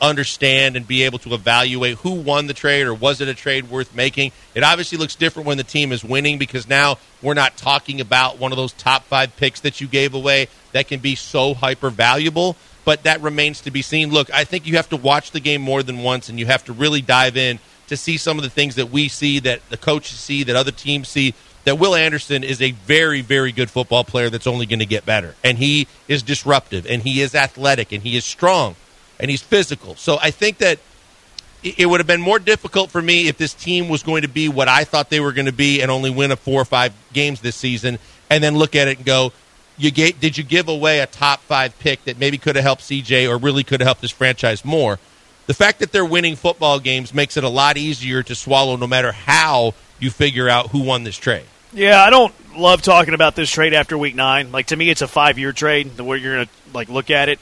understand and be able to evaluate who won the trade or was it a trade worth making. It obviously looks different when the team is winning because now we're not talking about one of those top five picks that you gave away that can be so hyper valuable. But that remains to be seen. Look, I think you have to watch the game more than once and you have to really dive in to see some of the things that we see, that the coaches see, that other teams see. That Will Anderson is a very, very good football player that's only going to get better. And he is disruptive, and he is athletic, and he is strong and he's physical. So I think that it would have been more difficult for me if this team was going to be what I thought they were going to be and only win a four or five games this season, and then look at it and go, "You gave, did you give away a top five pick that maybe could have helped CJ or really could have helped this franchise more?" The fact that they're winning football games makes it a lot easier to swallow, no matter how you figure out who won this trade. Yeah, I don't love talking about this trade after week nine. Like to me, it's a five-year trade. The way you're to like look at it.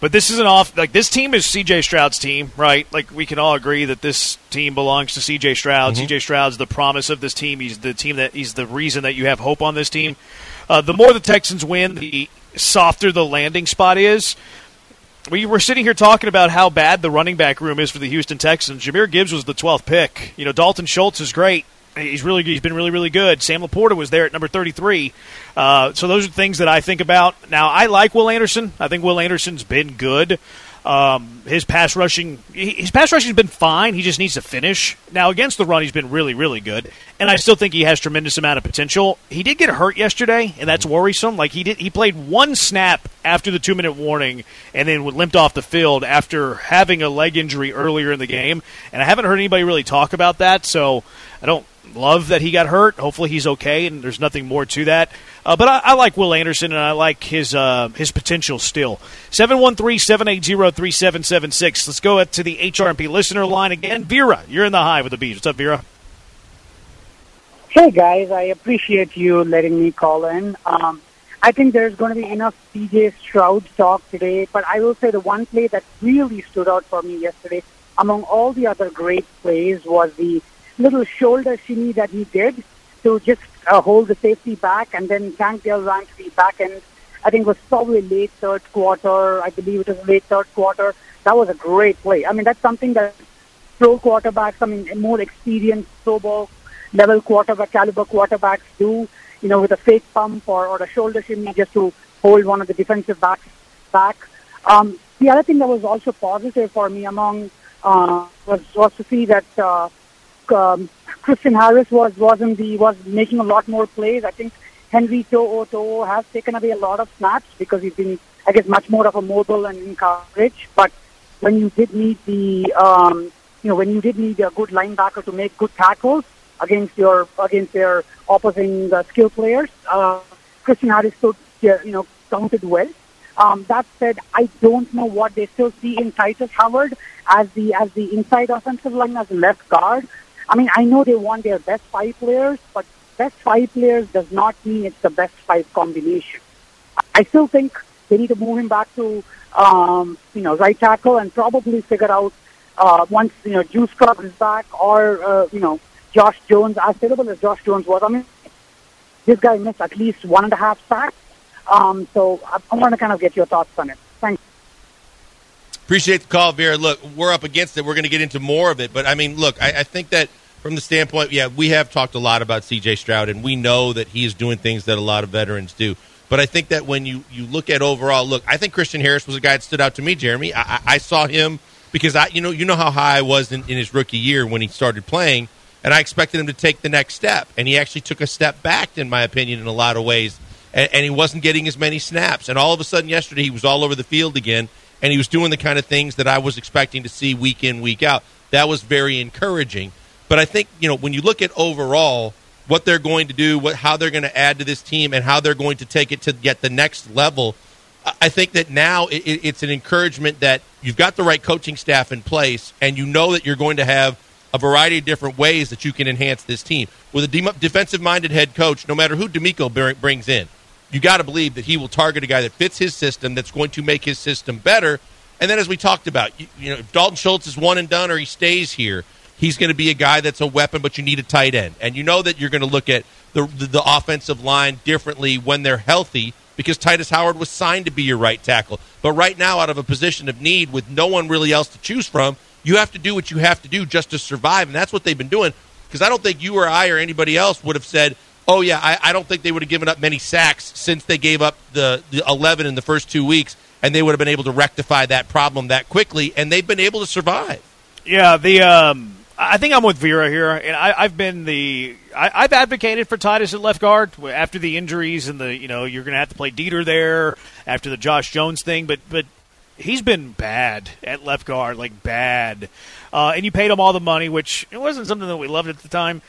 But this is an off like this team is CJ Stroud's team, right? Like we can all agree that this team belongs to CJ Stroud. Mm-hmm. CJ Stroud's the promise of this team. He's the team that he's the reason that you have hope on this team. Uh, the more the Texans win, the softer the landing spot is. We were sitting here talking about how bad the running back room is for the Houston Texans. Jahmyr Gibbs was the 12th pick. You know, Dalton Schultz is great. He's really he's been really really good. Sam Laporta was there at number 33. Uh, so those are things that I think about. Now I like Will Anderson. I think Will Anderson's been good. Um, his pass rushing, his pass rushing has been fine. He just needs to finish. Now against the run, he's been really, really good, and I still think he has tremendous amount of potential. He did get hurt yesterday, and that's worrisome. Like he did, he played one snap after the two minute warning, and then limped off the field after having a leg injury earlier in the game. And I haven't heard anybody really talk about that, so I don't love that he got hurt. Hopefully he's okay, and there's nothing more to that. Uh, but I, I, like Will Anderson, and I like his uh, his potential still. 713-780-3776. Let's go to the HRMP listener line again. Vera, you're in the high with the bees. What's up, Vera? Hey, guys. I appreciate you letting me call in. Um, I think there's going to be enough CJ Stroud talk today, but I will say the one play that really stood out for me yesterday, among all the other great plays, was the little shoulder shimmy that he did to just uh, hold the safety back, and then Tank Dell ran to the back end. I think it was probably late third quarter. I believe it was late third quarter. That was a great play. I mean, that's something that pro quarterbacks, I mean, more experienced Pro Bowl level quarterback, caliber quarterbacks do, you know, with a fake pump or, or a shoulder shimmy just to hold one of the defensive backs back. Um, the other thing that was also positive for me among uh, was was to see that uh, um, Christian Harris was wasn't the was making a lot more plays. I think Henry To'o has taken away a lot of snaps because he's been, I guess, much more of a mobile and in coverage. But when you did need the, um, you know, when you did need a good linebacker to make good tackles against your against their opposing uh, skill players, uh, Christian Harris stood, you know, counted well. Um, that said, I don't know what they still see in Tytus Howard as the as the inside offensive line as left guard. I mean, I know they want their best five players, but best five players does not mean it's the best five combination. I still think they need to move him back to, um, you know, right tackle and probably figure out uh, once, you know, Juice Club is back or, uh, you know, Josh Jones, as terrible as Josh Jones was. I mean, this guy missed at least one and a half sacks. Um, so I, I want to kind of get your thoughts on it. Appreciate the call, Vera. Look, we're up against it. We're going to get into more of it. But, I mean, look, I, I think that – from the standpoint, yeah, we have talked a lot about C.J. Stroud, and we know that he is doing things that a lot of veterans do. But I think that when you, you look at overall, look, I think Christian Harris was a guy that stood out to me, Jeremy. I, I, I saw him because I, you know, you know how high I was in, in his rookie year when he started playing, and I expected him to take the next step, and he actually took a step back, in my opinion, in a lot of ways, and, and he wasn't getting as many snaps. And all of a sudden, yesterday, he was all over the field again, and he was doing the kind of things that I was expecting to see week in, week out. That was very encouraging. But I think, you know, when you look at overall what they're going to do, what how they're going to add to this team, and how they're going to take it to get the next level, I think that now it, it's an encouragement that you've got the right coaching staff in place, and you know that you're going to have a variety of different ways that you can enhance this team. With a de- defensive minded head coach, no matter who DeMeco brings in, you got to believe that he will target a guy that fits his system, that's going to make his system better. And then, as we talked about, you, you know, if Dalton Schultz is one and done or he stays here, he's going to be a guy that's a weapon, but you need a tight end. And you know that you're going to look at the, the, the offensive line differently when they're healthy because Tytus Howard was signed to be your right tackle. But right now, out of a position of need with no one really else to choose from, you have to do what you have to do just to survive. And that's what they've been doing because I don't think you or I or anybody else would have said, oh, yeah, I, I don't think they would have given up many sacks since they gave up the, the 11 in the first two weeks. And they would have been able to rectify that problem that quickly, and they've been able to survive. Yeah, the um, I think I'm with Vera here, and I, have been the I, have advocated for Tytus at left guard after the injuries and the you know you're going to have to play Dieter there after the Josh Jones thing, but but he's been bad at left guard, like bad, uh, and you paid him all the money, which it wasn't something that we loved at the time.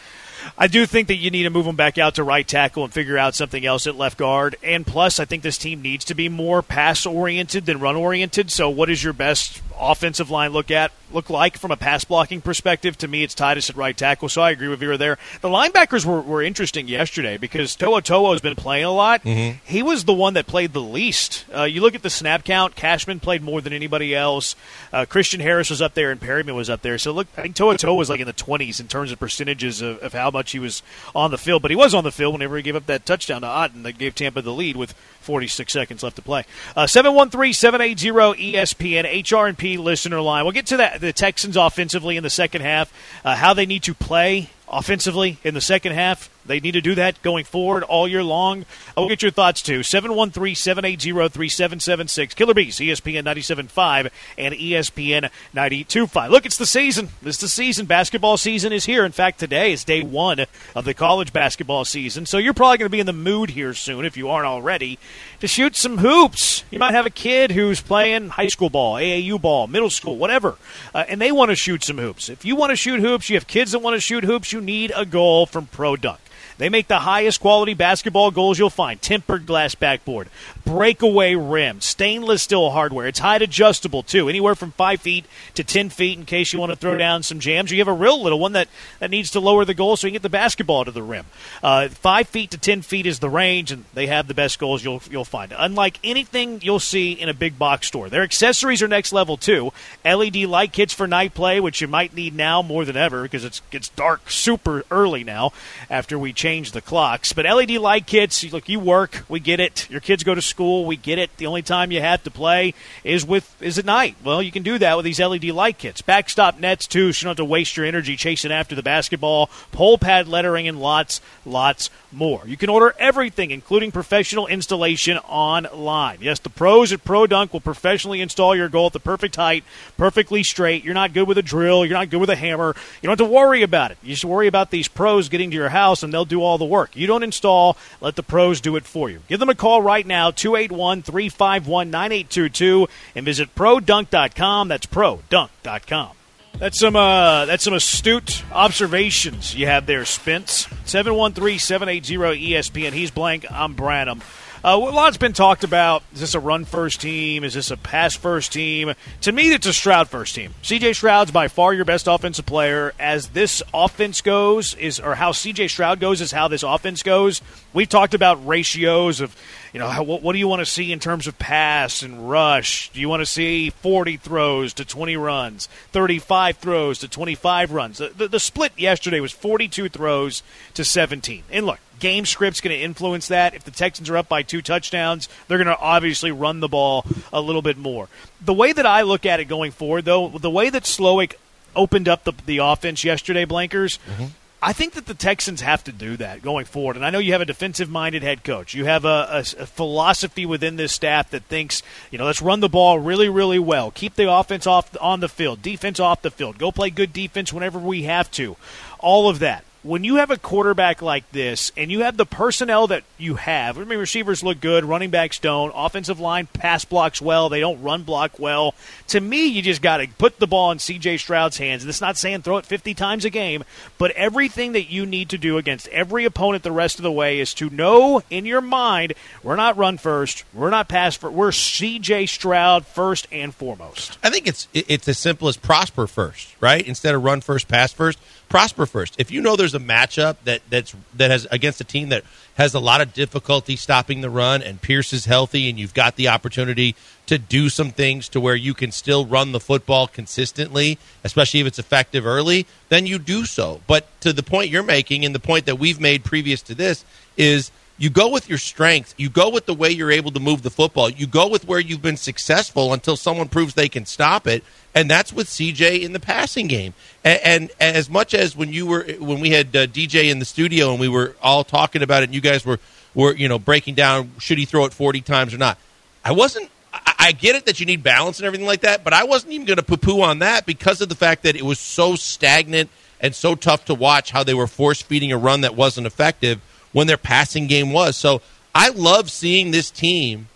I do think that you need to move him back out to right tackle and figure out something else at left guard. And plus, I think this team needs to be more pass oriented than run oriented. So, what is your best offensive line look at look like from a pass blocking perspective? To me, it's Tytus at right tackle. So I agree with you there. The linebackers were, were interesting yesterday because To'o To'o has been playing a lot. Mm-hmm. He was the one that played the least. Uh, you look at the snap count. Cashman played more than anybody else. Uh, Christian Harris was up there and Perryman was up there. So look, I think To'o To'o was like in the twenties in terms of percentages of, of, how much he was on the field. But he was on the field whenever he gave up that touchdown to Otton that gave Tampa the lead with 46 seconds left to play. Uh, 713 780 ESPN, HRP listener line. We'll get to that, the Texans offensively in the second half, uh, how they need to play offensively in the second half. They need to do that going forward all year long. I'll get your thoughts too. 713 780 3776. Killer Bees, ESPN 97.5 and ESPN 92.5. Look, it's the season. It's the season. Basketball season is here. In fact, today is day one of the college basketball season. So you're probably going to be in the mood here soon, if you aren't already, to shoot some hoops. You might have a kid who's playing high school ball, AAU ball, middle school, whatever, uh, and they want to shoot some hoops. If you want to shoot hoops, you have kids that want to shoot hoops, you need a goal from Pro Dunk. They make the highest quality basketball goals you'll find. Tempered glass backboard, breakaway rim, stainless steel hardware. It's height adjustable too, anywhere from five feet to ten feet in case you want to throw down some jams. You have a real little one that, that needs to lower the goal so you can get the basketball to the rim. Uh, five feet to ten feet is the range, and they have the best goals you'll you'll find. Unlike anything you'll see in a big box store, their accessories are next level too. LED light kits for night play, which you might need now more than ever because it's it's dark super early now after we change the clocks. But LED light kits, look, you work, we get it. Your kids go to school, we get it. The only time you have to play is with is at night. Well, you can do that with these LED light kits. Backstop nets too, so you don't have to waste your energy chasing after the basketball. Pole pad lettering and lots, lots more. You can order everything, including professional installation online. Yes, the pros at Pro Dunk will professionally install your goal at the perfect height, perfectly straight. You're not good with a drill, you're not good with a hammer. You don't have to worry about it. You just worry about these pros getting to your house and they'll do all the work. You don't install, let the pros do it for you. Give them a call right now, 281 351 9822, and visit produnk.com. That's produnk.com. That's some uh, that's some astute observations you have there, Spence. 713-780 ESPN. He's blank. I'm Branham. Uh, a lot's been talked about. Is this a run first team? Is this a pass first team? To me, it's a Stroud first team. CJ Stroud's by far your best offensive player. As this offense goes, is or how CJ Stroud goes is how this offense goes. We've talked about ratios of, you know, how, what, what do you want to see in terms of pass and rush? Do you want to see 40 throws to 20 runs, 35 throws to 25 runs? The, the, the split yesterday was 42 throws to 17. And look, game script's going to influence that. If the Texans are up by two touchdowns, they're going to obviously run the ball a little bit more. The way that I look at it going forward, though, the way that Slowik opened up the, the offense yesterday, Blankers, mm-hmm. I think that the Texans have to do that going forward. And I know you have a defensive minded head coach. You have a, a, a, philosophy within this staff that thinks, you know, let's run the ball really, really well. Keep the offense off on the field, defense off the field. Go play good defense whenever we have to. All of that. When you have a quarterback like this and you have the personnel that you have, I mean, receivers look good, running backs don't, offensive line pass blocks well, they don't run block well. To me, you just got to put the ball in C.J. Stroud's hands. That's not saying throw it 50 times a game, but everything that you need to do against every opponent the rest of the way is to know in your mind we're not run first, we're not pass first, we're C.J. Stroud first and foremost. I think it's it's as simple as prosper first, right? Instead of run first, pass first prosper first. If you know there's a matchup that that's that has against a team that has a lot of difficulty stopping the run and Pierce is healthy and you've got the opportunity to do some things to where you can still run the football consistently, especially if it's effective early, then you do so. But to the point you're making and the point that we've made previous to this is you go with your strength. You go with the way you're able to move the football. You go with where you've been successful until someone proves they can stop it. And that's with CJ in the passing game. And, and as much as when you were when we had uh, DJ in the studio and we were all talking about it, and you guys were were you know breaking down should he throw it 40 times or not. I wasn't. I, I get it that you need balance and everything like that, but I wasn't even going to poo poo on that because of the fact that it was so stagnant and so tough to watch how they were force feeding a run that wasn't effective when their passing game was. So I love seeing this team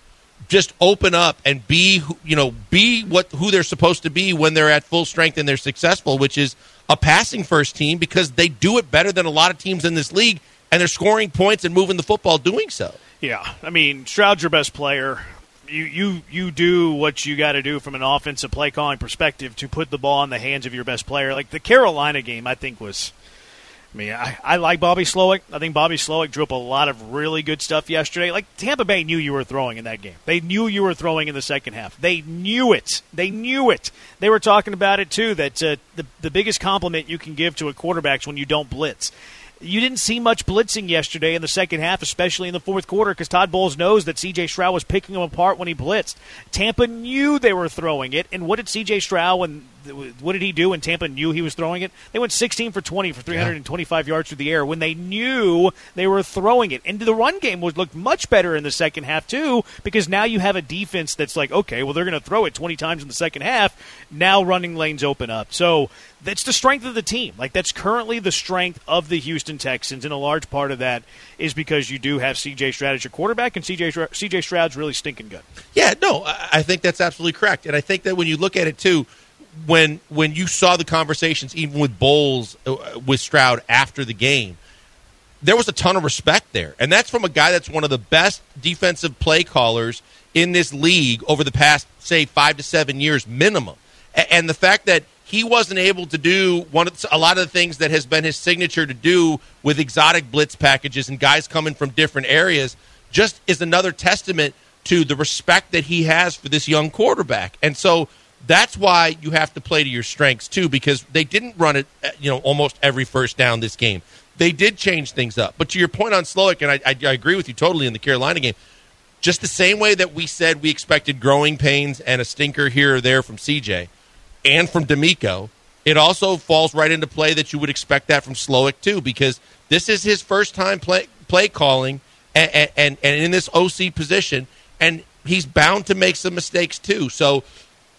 just open up and be you know be what who they're supposed to be when they're at full strength and they're successful, which is a passing first team because they do it better than a lot of teams in this league and they're scoring points and moving the football doing so. Yeah, I mean Stroud's your best player. You you you do what you got to do from an offensive play calling perspective to put the ball in the hands of your best player. Like the Carolina game, I think was I mean, I, I like Bobby Slowik. I think Bobby Slowik drew up a lot of really good stuff yesterday. Like Tampa Bay knew you were throwing in that game. They knew you were throwing in the second half. They knew it. They knew it. They were talking about it too. That uh, the the biggest compliment you can give to a quarterback is when you don't blitz you didn't see much blitzing yesterday in the second half, especially in the fourth quarter, because Todd Bowles knows that C.J. Stroud was picking him apart when he blitzed. Tampa knew they were throwing it, and what did C.J. Stroud when what did he do when Tampa knew he was throwing it? They went 16 for 20 for 325 yeah. yards through the air when they knew they were throwing it. And the run game would look much better in the second half too because now you have a defense that's like, okay, well they're going to throw it 20 times in the second half. Now running lanes open up. So that's the strength of the team. Like that's currently the strength of the Houston Texans, and a large part of that is because you do have C.J. Stroud as your quarterback, and C.J. C.J. Stroud's really stinking good. Yeah, no, I think that's absolutely correct, and I think that when you look at it too when when you saw the conversations, even with Bowles uh, with Stroud after the game, there was a ton of respect there, and that's from a guy that's one of the best defensive play callers in this league over the past, say, five to seven years minimum. And the fact that he wasn't able to do one of, a lot of the things that has been his signature to do with exotic blitz packages and guys coming from different areas just is another testament to the respect that he has for this young quarterback. And so that's why you have to play to your strengths too, because they didn't run it, uh, you know, almost every first down this game. They did change things up. But to your point on Slowik, and I, I, I agree with you totally in the Carolina game, just the same way that we said we expected growing pains and a stinker here or there from CJ and from DeMeco, it also falls right into play that you would expect that from Slowik too, because this is his first time play play calling and, and, and in this OC position, and he's bound to make some mistakes too. So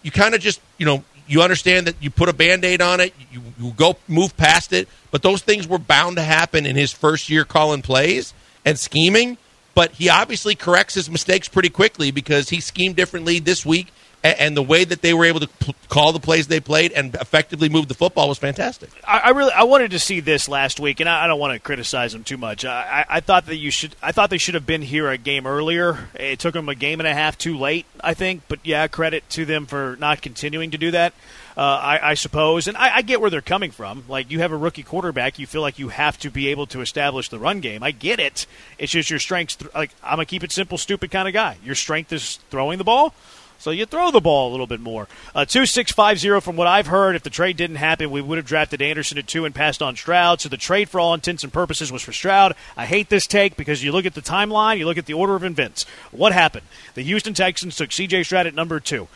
you kind of just you know you understand that you put a band-aid on it you, you go move past it but those things were bound to happen in his first year calling plays and scheming but he obviously corrects his mistakes pretty quickly because he schemed differently this week and the way that they were able to p- call the plays they played and effectively move the football was fantastic. I, I really I wanted to see this last week, and I, I don't want to criticize them too much. I, I, thought that you should I thought they should have been here a game earlier. It took them a game and a half too late, I think. But yeah, credit to them for not continuing to do that. Uh, I, I, suppose, and I, I, get where they're coming from. Like you have a rookie quarterback, you feel like you have to be able to establish the run game. I get it. It's just your strengths. Th- like I'm a keep it simple, stupid kind of guy. Your strength is throwing the ball. So you throw the ball a little bit more. Uh, 2650, from what I've heard, if the trade didn't happen, we would have drafted Anderson at two and passed on Stroud. So the trade, for all intents and purposes, was for Stroud. I hate this take because you look at the timeline, you look at the order of events. What happened? The Houston Texans took C.J. Stroud at number two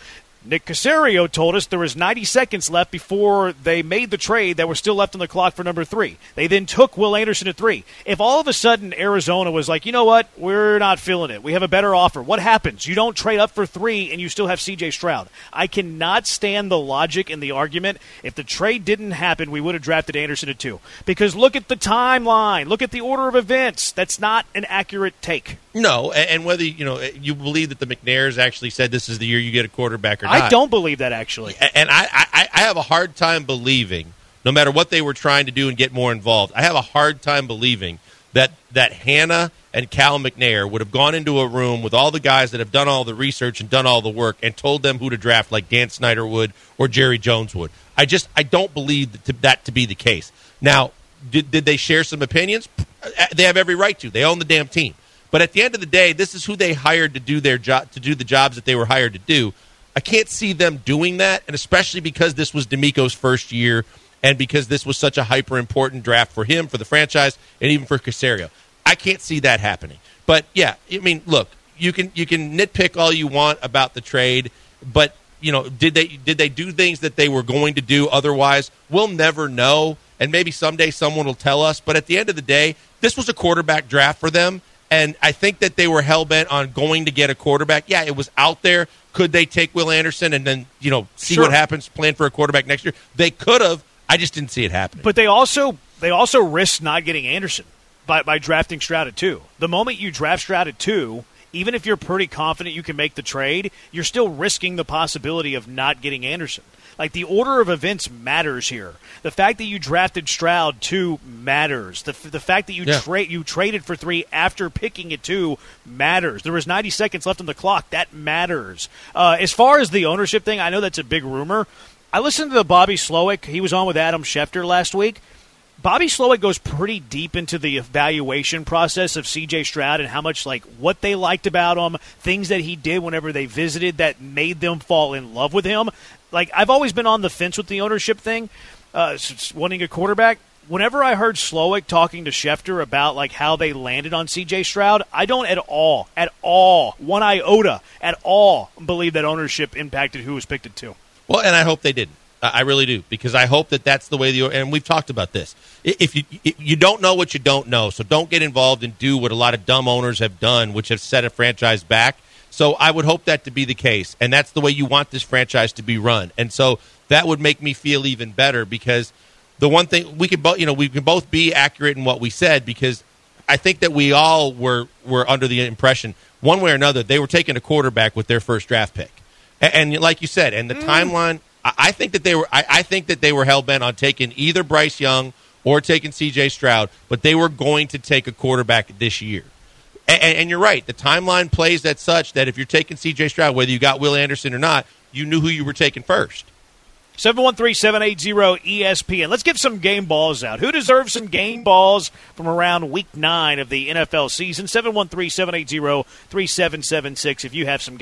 Nick Caserio told us there was 90 seconds left before they made the trade that were still left on the clock for number three. They then took Will Anderson at three. If all of a sudden Arizona was like, you know what, we're not feeling it, we have a better offer, what happens? You don't trade up for three and you still have CJ Stroud. I cannot stand the logic and the argument. If the trade didn't happen, we would have drafted Anderson at two. Because look at the timeline, look at the order of events. That's not an accurate take. No, and whether you know eh, you believe that the McNairs actually said this is the year you get a quarterback or not. I don't believe that actually. And I, I, I have a hard time believing, no matter what they were trying to do and get more involved, I have a hard time believing that that Hannah and Cal McNair would have gone into a room with all the guys that have done all the research and done all the work and told them who to draft, like Dan Snyder would or Jerry Jones would. I just I don't believe that to, that to be the case. Now, did, did they share some opinions? Eh, they have every right to. They own the damn team. But at the end of the day, this is who they hired to do their job to do the jobs that they were hired to do. I can't see them doing that, and especially because this was DeMeco's first year, and because this was such a hyper important draft for him, for the franchise, and even for Caserio. I can't see that happening. But yeah, I mean, look, you can you can nitpick all you want about the trade, but you know, did they did they do things that they were going to do otherwise? We'll never know, and maybe someday someone will tell us. But at the end of the day, this was a quarterback draft for them and I think that they were hell bent on going to get a quarterback. Yeah, it was out there. Could they take Will Anderson and then you know see Sure. what happens? Plan for a quarterback next year. They could have. I just didn't see it happen. But they also they also risked not getting Anderson by, by drafting Stroud at two. The moment you draft Stroud at two, even if you're pretty confident you can make the trade, you're still risking the possibility of not getting Anderson. Like the order of events matters here. The fact that you drafted Stroud two matters. The, the fact that you Yeah. trade you traded for three after picking at two matters. There was 90 seconds left on the clock. That matters. Uh, as far as the ownership thing, I know that's a big rumor. I listened to the Bobby Slowik. He was on with Adam Schefter last week. Bobby Slowik goes pretty deep into the evaluation process of CJ Stroud and how much like what they liked about him, things that he did whenever they visited that made them fall in love with him. Like I've always been on the fence with the ownership thing, uh, wanting a quarterback. Whenever I heard Slowik talking to Schefter about like how they landed on CJ Stroud, I don't at all, at all, one iota, at all believe that ownership impacted who was picked at two. Well, and I hope they didn't. I I really do because I hope that that's the way the and we've talked about this. If you if you don't know what you don't know, so don't get involved and do what a lot of dumb owners have done, which have set a franchise back. So I would hope that to be the case, and that's the way you want this franchise to be run. And so that would make me feel even better because the one thing we could both you know we can both be accurate in what we said because I think that we all were were under the impression one way or another they were taking a quarterback with their first draft pick, and, and like you said, and the mm. timeline. I, I think that they were. I, I think that they were hell bent on taking either Bryce Young or taking C.J. Stroud, but they were going to take a quarterback this year. And, and, you're right. The timeline plays that such that if you're taking C.J. Stroud, whether you got Will Anderson or not, you knew who you were taking first. 713-780-ESPN. Let's give some game balls out. Who deserves some game balls from around week nine of the NFL season? 713-780-3776 if you have some